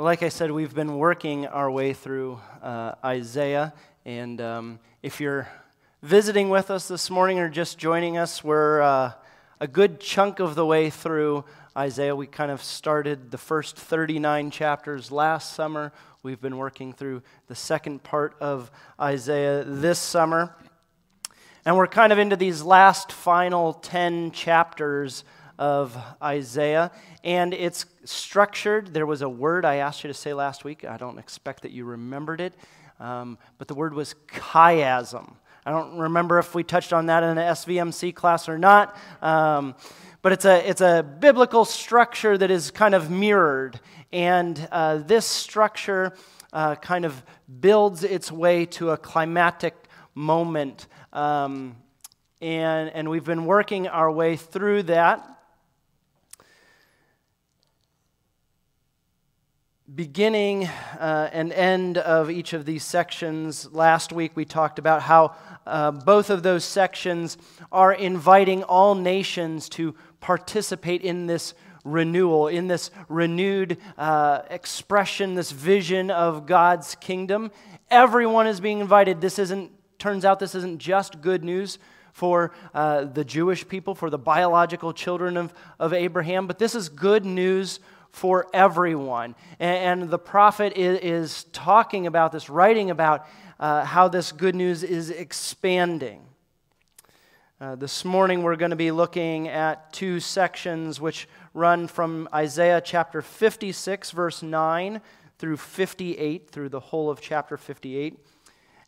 Like I said, we've been working our way through uh, Isaiah. And um, if you're visiting with us this morning or just joining us, we're uh, a good chunk of the way through Isaiah. We kind of started the first 39 chapters last summer. We've been working through the second part of Isaiah this summer. And we're kind of into these last final 10 chapters of Isaiah. And it's structured. There was a word I asked you to say last week. I don't expect that you remembered it. Um, but the word was chiasm. I don't remember if we touched on that in an SVMC class or not. Um, but it's a, it's a biblical structure that is kind of mirrored. And uh, this structure uh, kind of builds its way to a climatic moment. Um, and, and we've been working our way through that. Beginning uh, and end of each of these sections. Last week we talked about how uh, both of those sections are inviting all nations to participate in this renewal, in this renewed uh, expression, this vision of God's kingdom. Everyone is being invited. This isn't, turns out, this isn't just good news for uh, the Jewish people, for the biological children of, of Abraham, but this is good news for everyone. And, and the prophet is, is, talking about this, writing about uh, how this good news is expanding. Uh, this morning, we're going to be looking at two sections which run from Isaiah chapter 56, verse 9, through 58, through the whole of chapter 58.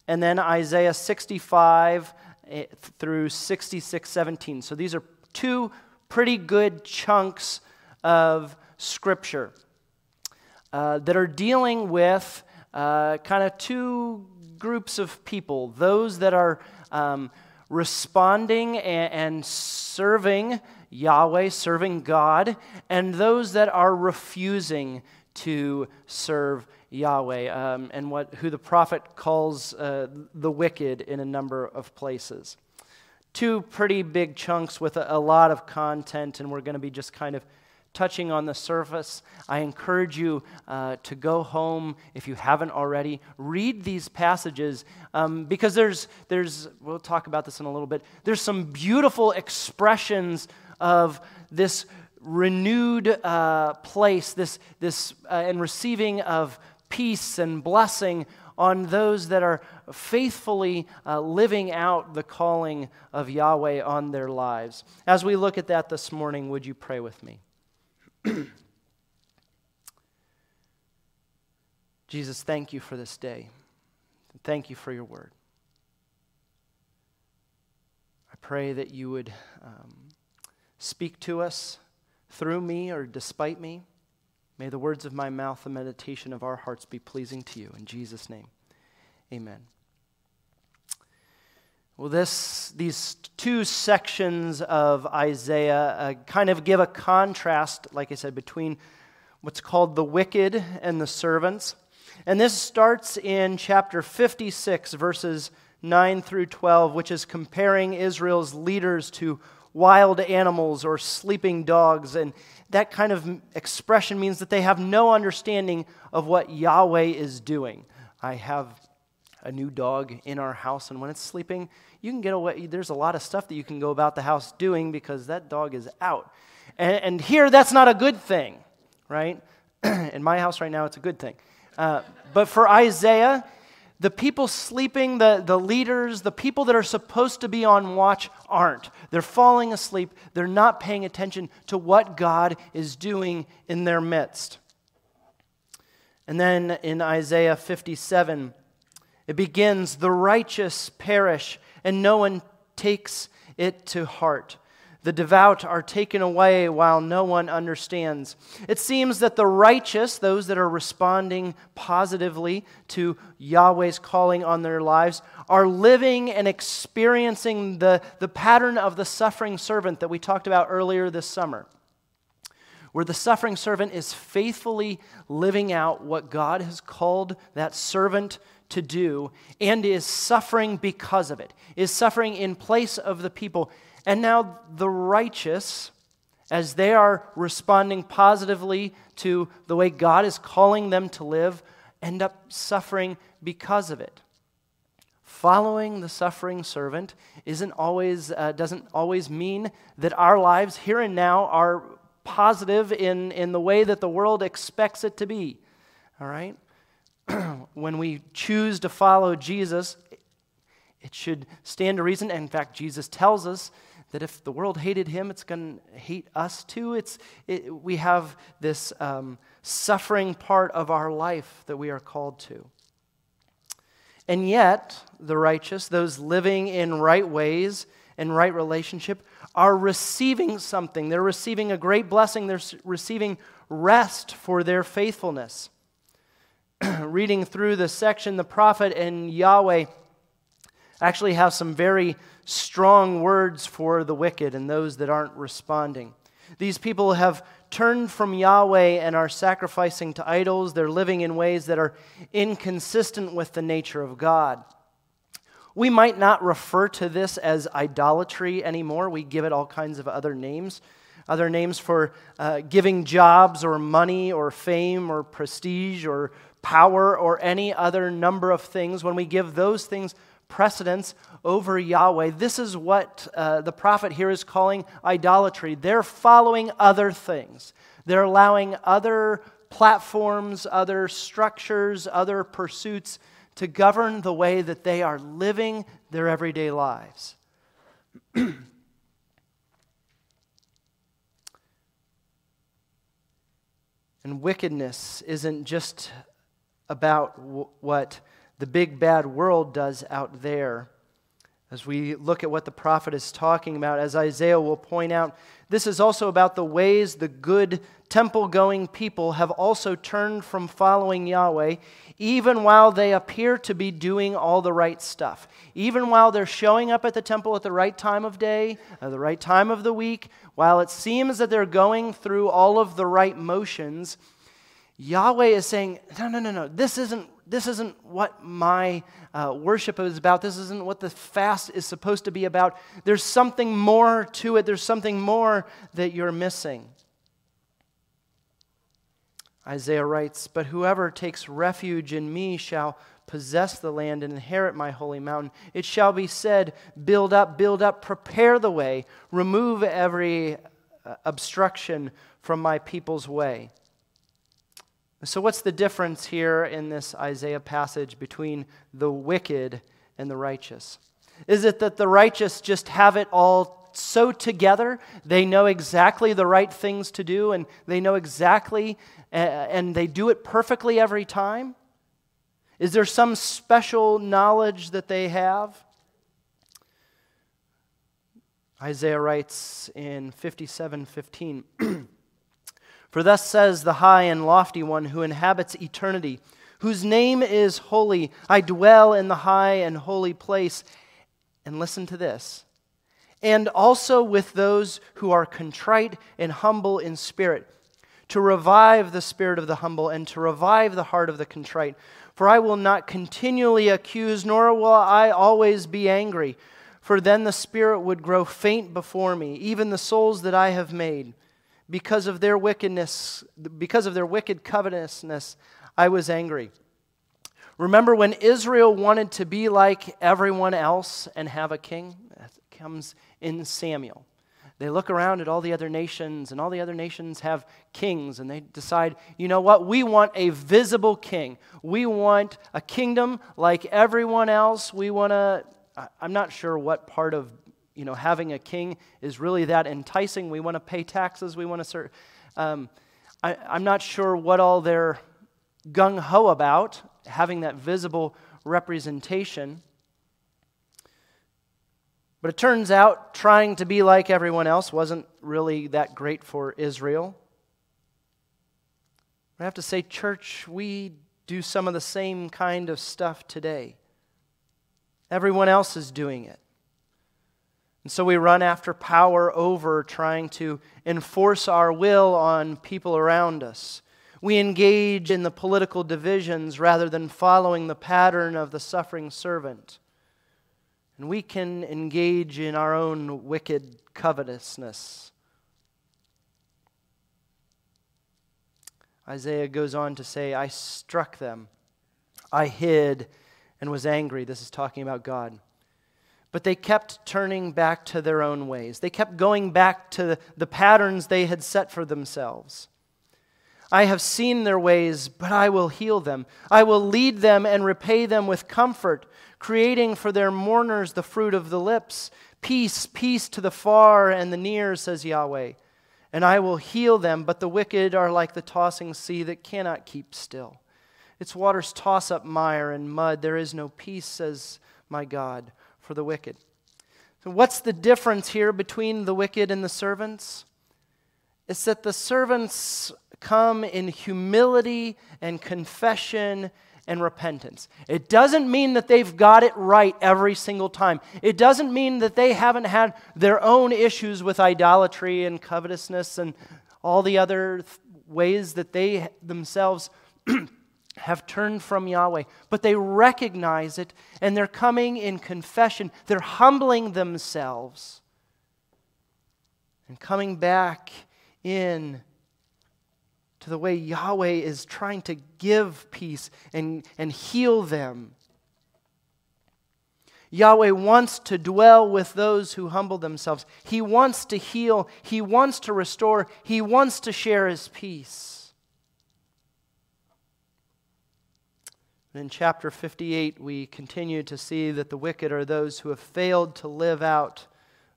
And then Isaiah 65 eh, through 66, 17. So these are two pretty good chunks of Scripture uh, that are dealing with uh, kind of two groups of people those that are um, responding and, and serving Yahweh, serving God, and those that are refusing to serve Yahweh, um, and what, who the prophet calls uh, the wicked in a number of places. Two pretty big chunks with a, a lot of content, and we're going to be just kind of touching on the surface. I encourage you uh, to go home if you haven't already. Read these passages um, because there's, there's, we'll talk about this in a little bit, there's some beautiful expressions of this renewed uh, place, this, this uh, and receiving of peace and blessing on those that are faithfully uh, living out the calling of Yahweh on their lives. As we look at that this morning, would you pray with me? Jesus, thank you for this day. Thank you for your word. I pray that you would um, speak to us through me or despite me. May the words of my mouth and meditation of our hearts be pleasing to you. In Jesus' name, amen. Well, this, these two sections of Isaiah uh, kind of give a contrast, like I said, between what's called the wicked and the servants. And this starts in chapter 56, verses 9 through 12, which is comparing Israel's leaders to wild animals or sleeping dogs. And that kind of expression means that they have no understanding of what Yahweh is doing. I have a new dog in our house, and when it's sleeping, you can get away. There's a lot of stuff that you can go about the house doing because that dog is out. And, and here, that's not a good thing, right? in my house right now, it's a good thing. Uh, but for Isaiah, the people sleeping, the, the leaders, the people that are supposed to be on watch aren't. They're falling asleep. They're not paying attention to what God is doing in their midst. And then in Isaiah 57, it begins The righteous perish, and no one takes it to heart. The devout are taken away while no one understands. It seems that the righteous, those that are responding positively to Yahweh's calling on their lives, are living and experiencing the, the pattern of the suffering servant that we talked about earlier this summer, where the suffering servant is faithfully living out what God has called that servant to do and is suffering because of it, is suffering in place of the people. And now the righteous as they are responding positively to the way God is calling them to live, end up suffering because of it. Following the suffering servant isn't always, uh, doesn't always mean that our lives here and now are positive in, in the way that the world expects it to be. All right? when we choose to follow Jesus, it should stand to reason. In fact, Jesus tells us that if the world hated him, it's going to hate us too. It's, it, we have this um, suffering part of our life that we are called to. And yet, the righteous, those living in right ways and right relationship, are receiving something. They're receiving a great blessing. They're receiving rest for their faithfulness. Reading through the section, the prophet and Yahweh actually have some very strong words for the wicked and those that aren't responding. These people have turned from Yahweh and are sacrificing to idols. They're living in ways that are inconsistent with the nature of God. We might not refer to this as idolatry anymore. We give it all kinds of other names. Other names for uh, giving jobs or money or fame or prestige or power or any other number of things. When we give those things precedence over Yahweh. This is what uh, the prophet here is calling idolatry. They're following other things, they're allowing other platforms, other structures, other pursuits to govern the way that they are living their everyday lives. and wickedness isn't just about w- what the big bad world does out there. As we look at what the prophet is talking about, as Isaiah will point out, this is also about the ways the good temple going people have also turned from following Yahweh, even while they appear to be doing all the right stuff. Even while they're showing up at the temple at the right time of day, at the right time of the week, while it seems that they're going through all of the right motions, Yahweh is saying, No, no, no, no, this isn't this isn't what my uh, worship is about. This isn't what the fast is supposed to be about. There's something more to it, there's something more that you're missing. Isaiah writes, But whoever takes refuge in me shall possess the land and inherit my holy mountain. It shall be said, Build up, build up, prepare the way, remove every uh, obstruction from my people's way. So, what's the difference here in this Isaiah passage between the wicked and the righteous? Is it that the righteous just have it all so together? They know exactly the right things to do and they know exactly, and they do it perfectly every time? Is there some special knowledge that they have? Isaiah writes in 57 15. For thus says the high and lofty one who inhabits eternity, whose name is holy. I dwell in the high and holy place. And listen to this. And also with those who are contrite and humble in spirit, to revive the spirit of the humble and to revive the heart of the contrite. For I will not continually accuse, nor will I always be angry. For then the spirit would grow faint before me, even the souls that I have made because of their wickedness, because of their wicked covetousness, I was angry. Remember when Israel wanted to be like everyone else and have a king? That comes in Samuel. They look around at all the other nations, and all the other nations have kings, and they decide, you know what? We want a visible king. We want a kingdom like everyone else. We want to, I'm not sure what part of you know, having a king is really that enticing. We want to pay taxes. We want to serve. Um, I, I'm not sure what all they're gung ho about, having that visible representation. But it turns out trying to be like everyone else wasn't really that great for Israel. I have to say, church, we do some of the same kind of stuff today. Everyone else is doing it. And so we run after power over trying to enforce our will on people around us. We engage in the political divisions rather than following the pattern of the suffering servant. And we can engage in our own wicked covetousness. Isaiah goes on to say, I struck them, I hid and was angry. This is talking about God. But they kept turning back to their own ways. They kept going back to the patterns they had set for themselves. I have seen their ways, but I will heal them. I will lead them and repay them with comfort, creating for their mourners the fruit of the lips. Peace, peace to the far and the near, says Yahweh and I will heal them. But the wicked are like the tossing sea that cannot keep still. Its waters toss up mire and mud. There is no peace, says my God, for the wicked. So, what's the difference here between the wicked and the servants? It's that the servants come in humility and confession and repentance. It doesn't mean that they've got it right every single time. It doesn't mean that they haven't had their own issues with idolatry and covetousness and all the other th- ways that they themselves have turned from Yahweh. But they recognize it and they're coming in confession. They're humbling themselves and coming back in to the way Yahweh is trying to give peace and, and heal them. Yahweh wants to dwell with those who humble themselves. He wants to heal. He wants to restore. He wants to share his peace. In chapter 58, we continue to see that the wicked are those who have failed to live out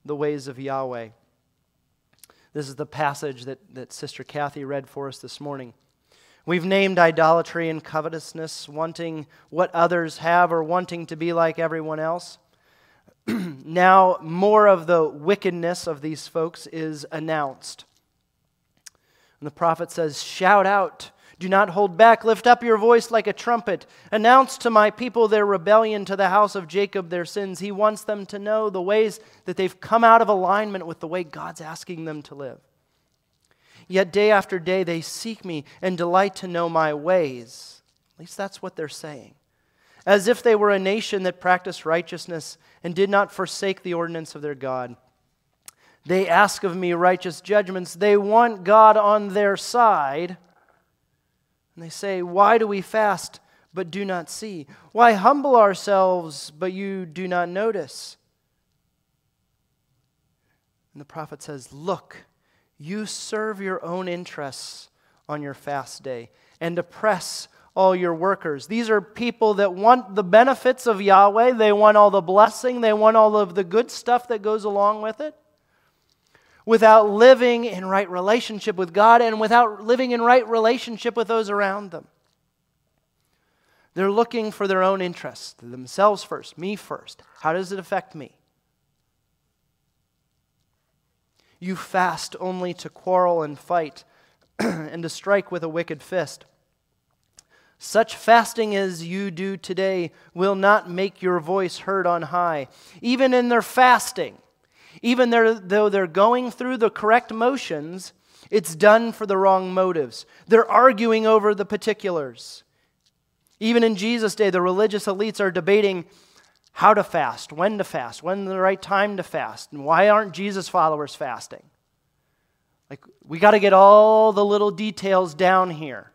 the ways of Yahweh. This is the passage that, that Sister Kathy read for us this morning. We've named idolatry and covetousness, wanting what others have or wanting to be like everyone else. now, more of the wickedness of these folks is announced. And the prophet says, Shout out do not hold back. Lift up your voice like a trumpet. Announce to my people their rebellion, to the house of Jacob their sins. He wants them to know the ways that they've come out of alignment with the way God's asking them to live. Yet day after day they seek me and delight to know my ways. At least that's what they're saying. As if they were a nation that practiced righteousness and did not forsake the ordinance of their God. They ask of me righteous judgments. They want God on their side and they say, Why do we fast but do not see? Why humble ourselves but you do not notice? And the prophet says, Look, you serve your own interests on your fast day and oppress all your workers. These are people that want the benefits of Yahweh. They want all the blessing, they want all of the good stuff that goes along with it without living in right relationship with God and without living in right relationship with those around them. They're looking for their own interests, themselves first, me first. How does it affect me? You fast only to quarrel and fight and to strike with a wicked fist. Such fasting as you do today will not make your voice heard on high. Even in their fasting, even though they're going through the correct motions, it's done for the wrong motives. They're arguing over the particulars. Even in Jesus' day, the religious elites are debating how to fast, when to fast, when the right time to fast, and why aren't Jesus followers fasting? Like, we got to get all the little details down here.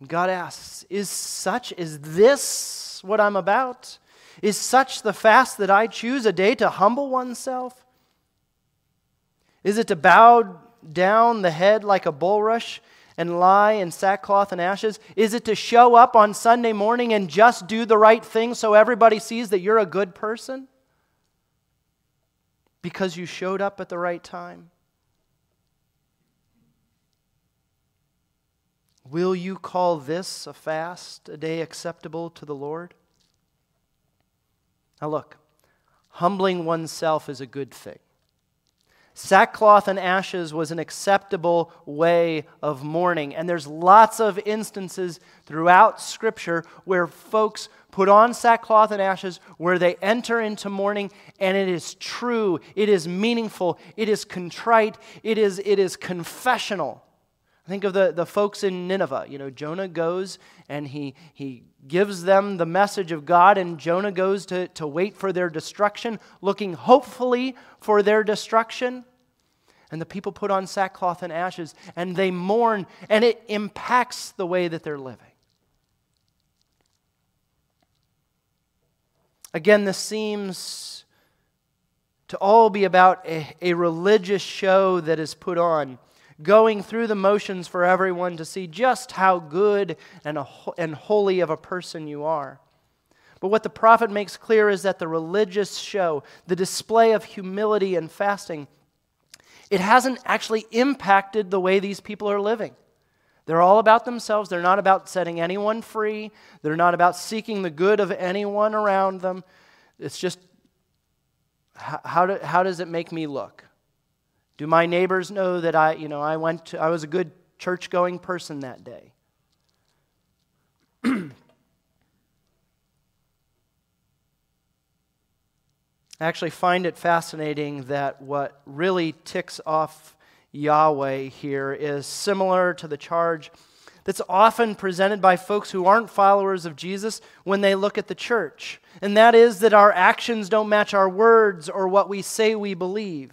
And God asks, Is such, is this what I'm about? Is such the fast that I choose a day to humble oneself? Is it to bow down the head like a bulrush and lie in sackcloth and ashes? Is it to show up on Sunday morning and just do the right thing so everybody sees that you're a good person? Because you showed up at the right time? Will you call this a fast, a day acceptable to the Lord? Now, look, humbling oneself is a good thing. Sackcloth and ashes was an acceptable way of mourning. And there's lots of instances throughout Scripture where folks put on sackcloth and ashes, where they enter into mourning, and it is true, it is meaningful, it is contrite, it is, it is confessional. Think of the, the folks in Nineveh. You know, Jonah goes and he, he gives them the message of God, and Jonah goes to, to wait for their destruction, looking hopefully for their destruction. And the people put on sackcloth and ashes and they mourn, and it impacts the way that they're living. Again, this seems to all be about a, a, religious show that is put on, going through the motions for everyone to see just how good and, and holy of a person you are. But what the prophet makes clear is that the religious show, the display of humility and fasting, it hasn't actually impacted the way these people are living. They're all about themselves. They're not about setting anyone free. They're not about seeking the good of anyone around them. It's just how, do, how does it make me look? Do my neighbors know that I, you know, I went to, I was a good church going person that day? I actually find it fascinating that what really ticks off Yahweh here is similar to the charge that's often presented by folks who aren't followers of Jesus when they look at the church. And that is that our actions don't match our words or what we say we believe.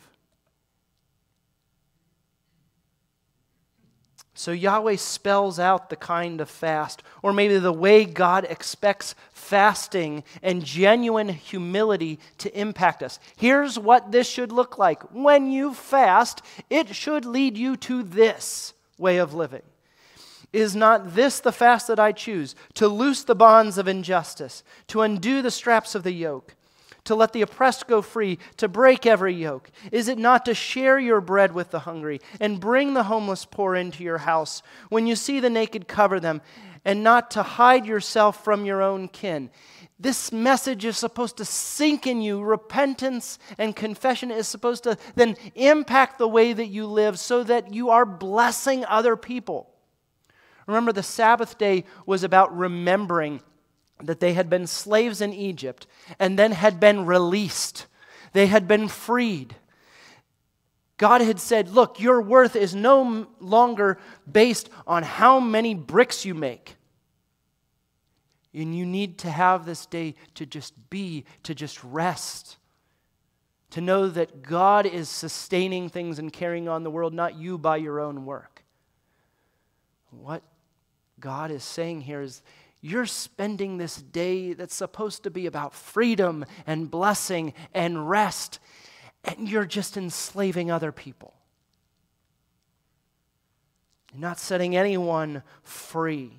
So Yahweh spells out the kind of fast, or maybe the way God expects fasting and genuine humility to impact us. Here's what this should look like. When you fast, it should lead you to this way of living. Is not this the fast that I choose? To loose the bonds of injustice, to undo the straps of the yoke to let the oppressed go free, to break every yoke? Is it not to share your bread with the hungry and bring the homeless poor into your house? When you see the naked, cover them, and not to hide yourself from your own kin? This message is supposed to sink in you. Repentance and confession is supposed to then impact the way that you live so that you are blessing other people. Remember, the Sabbath day was about remembering that they had been slaves in Egypt and then had been released. They had been freed. God had said, Look, your worth is no longer based on how many bricks you make. And you need to have this day to just be, to just rest, to know that God is sustaining things and carrying on the world, not you by your own work. What God is saying here is you're spending this day that's supposed to be about freedom and blessing and rest, and you're just enslaving other people. You're not setting anyone free.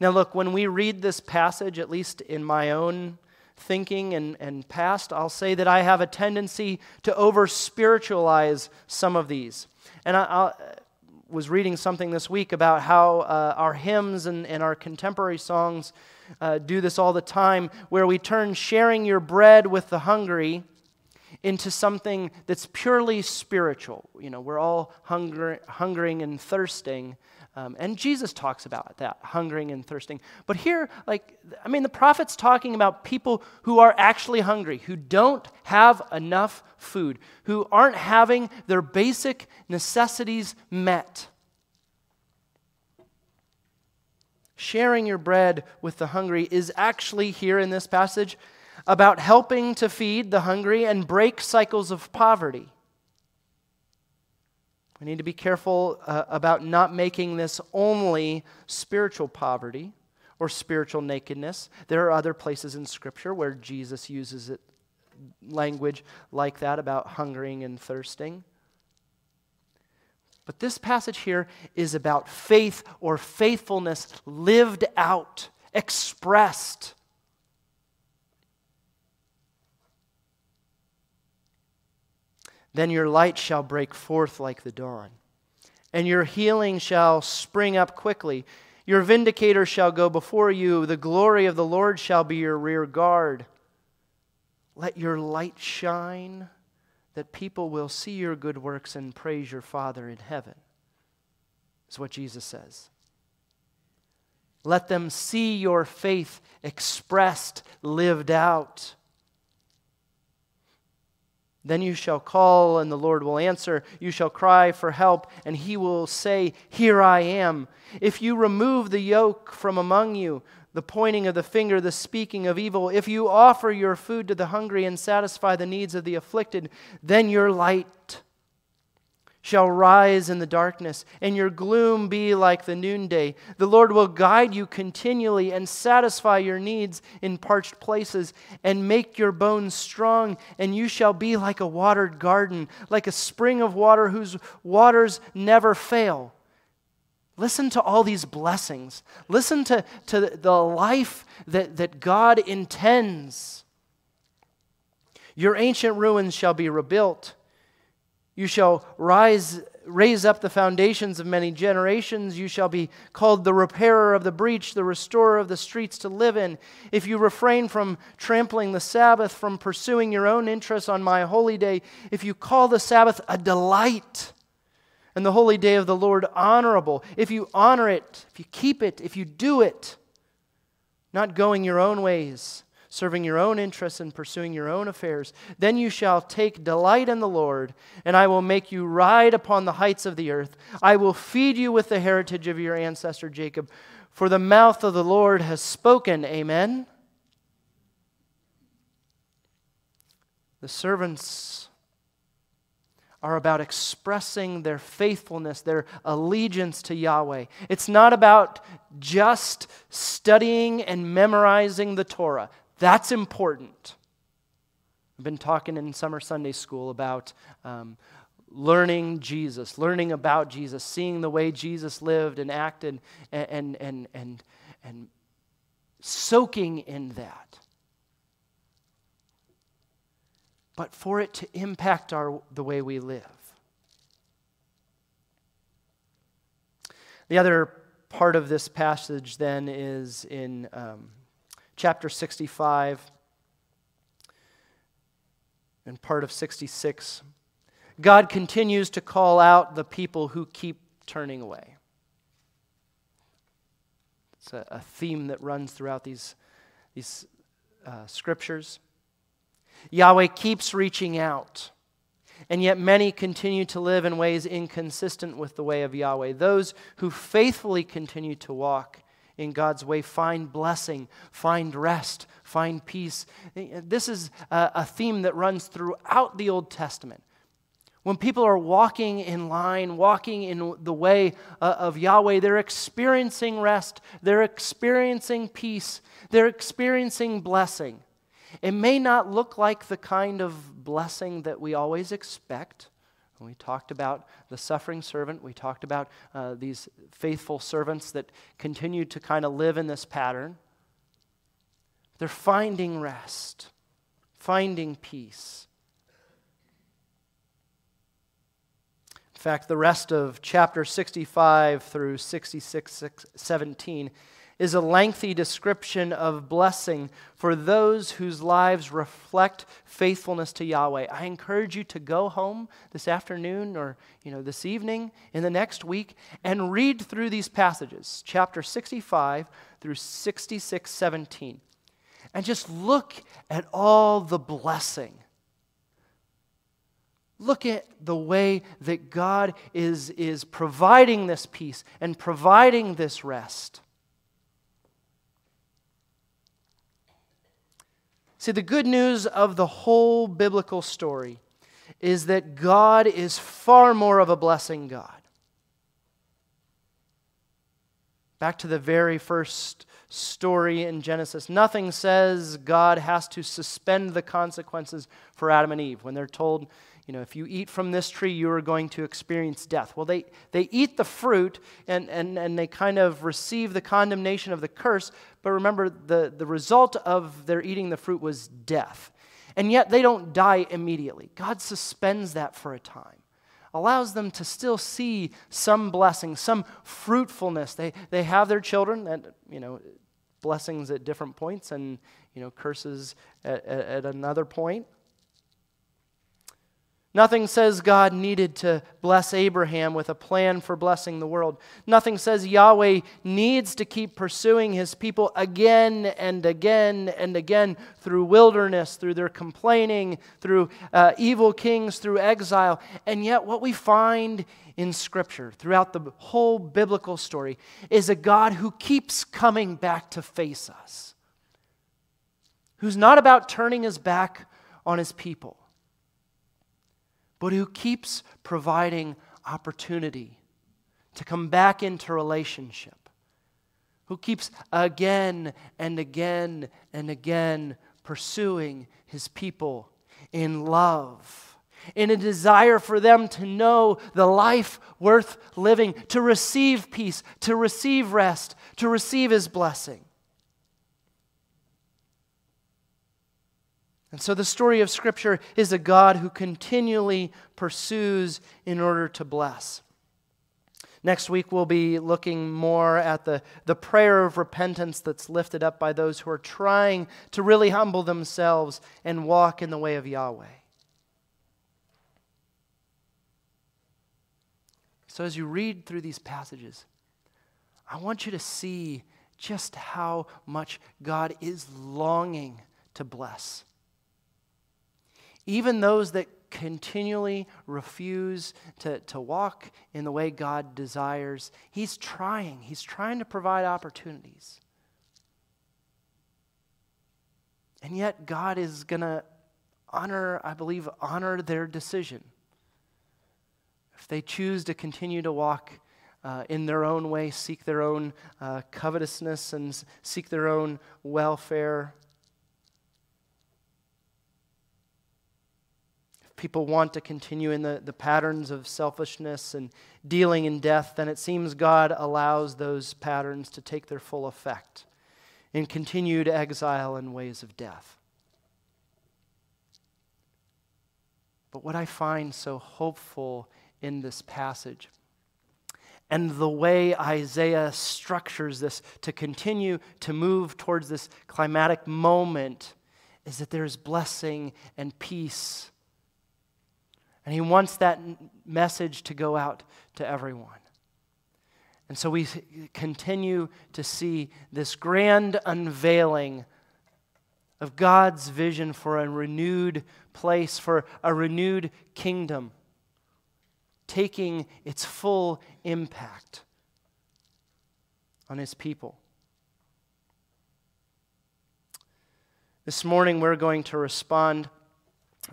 Now, look, when we read this passage, at least in my own thinking and, and past, I'll say that I have a tendency to over spiritualize some of these. And I, was reading something this week about how uh, our hymns and, and our contemporary songs uh, do this all the time, where we turn sharing your bread with the hungry into something that's purely spiritual. You know, we're all hunger, hungering and thirsting. Um, and Jesus talks about that, hungering and thirsting. But here, like, I mean, the prophet's talking about people who are actually hungry, who don't have enough food, who aren't having their basic necessities met. Sharing your bread with the hungry is actually here in this passage about helping to feed the hungry and break cycles of poverty. We need to be careful uh, about not making this only spiritual poverty or spiritual nakedness. There are other places in Scripture where Jesus uses it, language like that about hungering and thirsting. But this passage here is about faith or faithfulness lived out, expressed. Then your light shall break forth like the dawn, and your healing shall spring up quickly. Your vindicator shall go before you, the glory of the Lord shall be your rear guard. Let your light shine, that people will see your good works and praise your Father in heaven, is what Jesus says. Let them see your faith expressed, lived out. Then you shall call, and the Lord will answer. You shall cry for help, and he will say, Here I am. If you remove the yoke from among you, the pointing of the finger, the speaking of evil. If you offer your food to the hungry and satisfy the needs of the afflicted, then your light shall rise in the darkness, and your gloom be like the noonday. The Lord will guide you continually and satisfy your needs in parched places, and make your bones strong, and you shall be like a watered garden, like a spring of water whose waters never fail. Listen to all these blessings. Listen to, to the life that, that God intends. Your ancient ruins shall be rebuilt you shall rise, raise up the foundations of many generations. You shall be called the repairer of the breach, the restorer of the streets to live in. If you refrain from trampling the Sabbath, from pursuing your own interests on my holy day, if you call the Sabbath a delight, and the holy day of the Lord honorable, if you honor it, if you keep it, if you do it, not going your own ways, serving your own interests and pursuing your own affairs. Then you shall take delight in the Lord, and I will make you ride upon the heights of the earth. I will feed you with the heritage of your ancestor Jacob, for the mouth of the Lord has spoken. Amen. The servants are about expressing their faithfulness, their allegiance to Yahweh. It's not about just studying and memorizing the Torah. That's important. I've been talking in summer Sunday school about um, learning Jesus, learning about Jesus, seeing the way Jesus lived and acted, and, and, and, and, and soaking in that. But for it to impact our, the way we live. The other part of this passage then is in um, chapter 65 and part of 66, God continues to call out the people who keep turning away. It's a, a theme that runs throughout these, these uh, scriptures. Yahweh keeps reaching out, and yet many continue to live in ways inconsistent with the way of Yahweh. Those who faithfully continue to walk in God's way, find blessing, find rest, find peace. This is a, theme that runs throughout the Old Testament. When people are walking in line, walking in the way uh, of Yahweh, they're experiencing rest, they're experiencing peace, they're experiencing blessing. It may not look like the kind of blessing that we always expect. We talked about the suffering servant. We talked about uh, these faithful servants that continue to kind of live in this pattern. They're finding rest, finding peace. In fact, the rest of chapter 65 through 66, 17 is a lengthy description of blessing for those whose lives reflect faithfulness to Yahweh. I encourage you to go home this afternoon or you know this evening in the next week and read through these passages, chapter 65 through 66 17. And just look at all the blessing. Look at the way that God is, is providing this peace and providing this rest. See, the good news of the whole biblical story is that God is far more of a blessing God. Back to the very first story in Genesis, nothing says God has to suspend the consequences for Adam and Eve when they're told you know, if you eat from this tree, you are going to experience death. Well, they, they eat the fruit and, and, and they kind of receive the condemnation of the curse, but remember, the, the result of their eating the fruit was death. And yet they don't die immediately. God suspends that for a time, allows them to still see some blessing, some fruitfulness. They, they have their children, and, you know, blessings at different points and, you know, curses at, at, at another point. Nothing says God needed to bless Abraham with a plan for blessing the world. Nothing says Yahweh needs to keep pursuing his people again and again and again through wilderness, through their complaining, through uh, evil kings, through exile. And yet, what we find in Scripture throughout the whole biblical story is a God who keeps coming back to face us, who's not about turning his back on his people but who keeps providing opportunity to come back into relationship, who keeps again and again and again pursuing his people in love, in a desire for them to know the life worth living, to receive peace, to receive rest, to receive his blessing. And so the story of Scripture is a God who continually pursues in order to bless. Next week, we'll be looking more at the, the prayer of repentance that's lifted up by those who are trying to really humble themselves and walk in the way of Yahweh. So, as you read through these passages, I want you to see just how much God is longing to bless even those that continually refuse to, to walk in the way God desires, He's trying. He's trying to provide opportunities. And yet, God is going to honor, I believe, honor their decision. If they choose to continue to walk uh, in their own way, seek their own uh, covetousness and seek their own welfare, people want to continue in the, the patterns of selfishness and dealing in death, then it seems God allows those patterns to take their full effect in continued exile and ways of death. But what I find so hopeful in this passage and the way Isaiah structures this to continue to move towards this climatic moment is that there is blessing and peace and he wants that message to go out to everyone. And so we continue to see this grand unveiling of God's vision for a renewed place, for a renewed kingdom, taking its full impact on his people. This morning, we're going to respond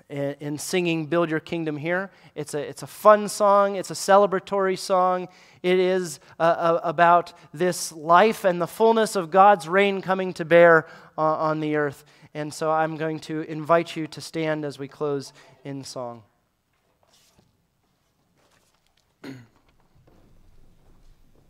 in singing Build Your Kingdom Here. It's a, it's a fun song, it's a celebratory song. It is uh, uh, about this life and the fullness of God's reign coming to bear uh, on the earth. And so I'm going to invite you to stand as we close in song.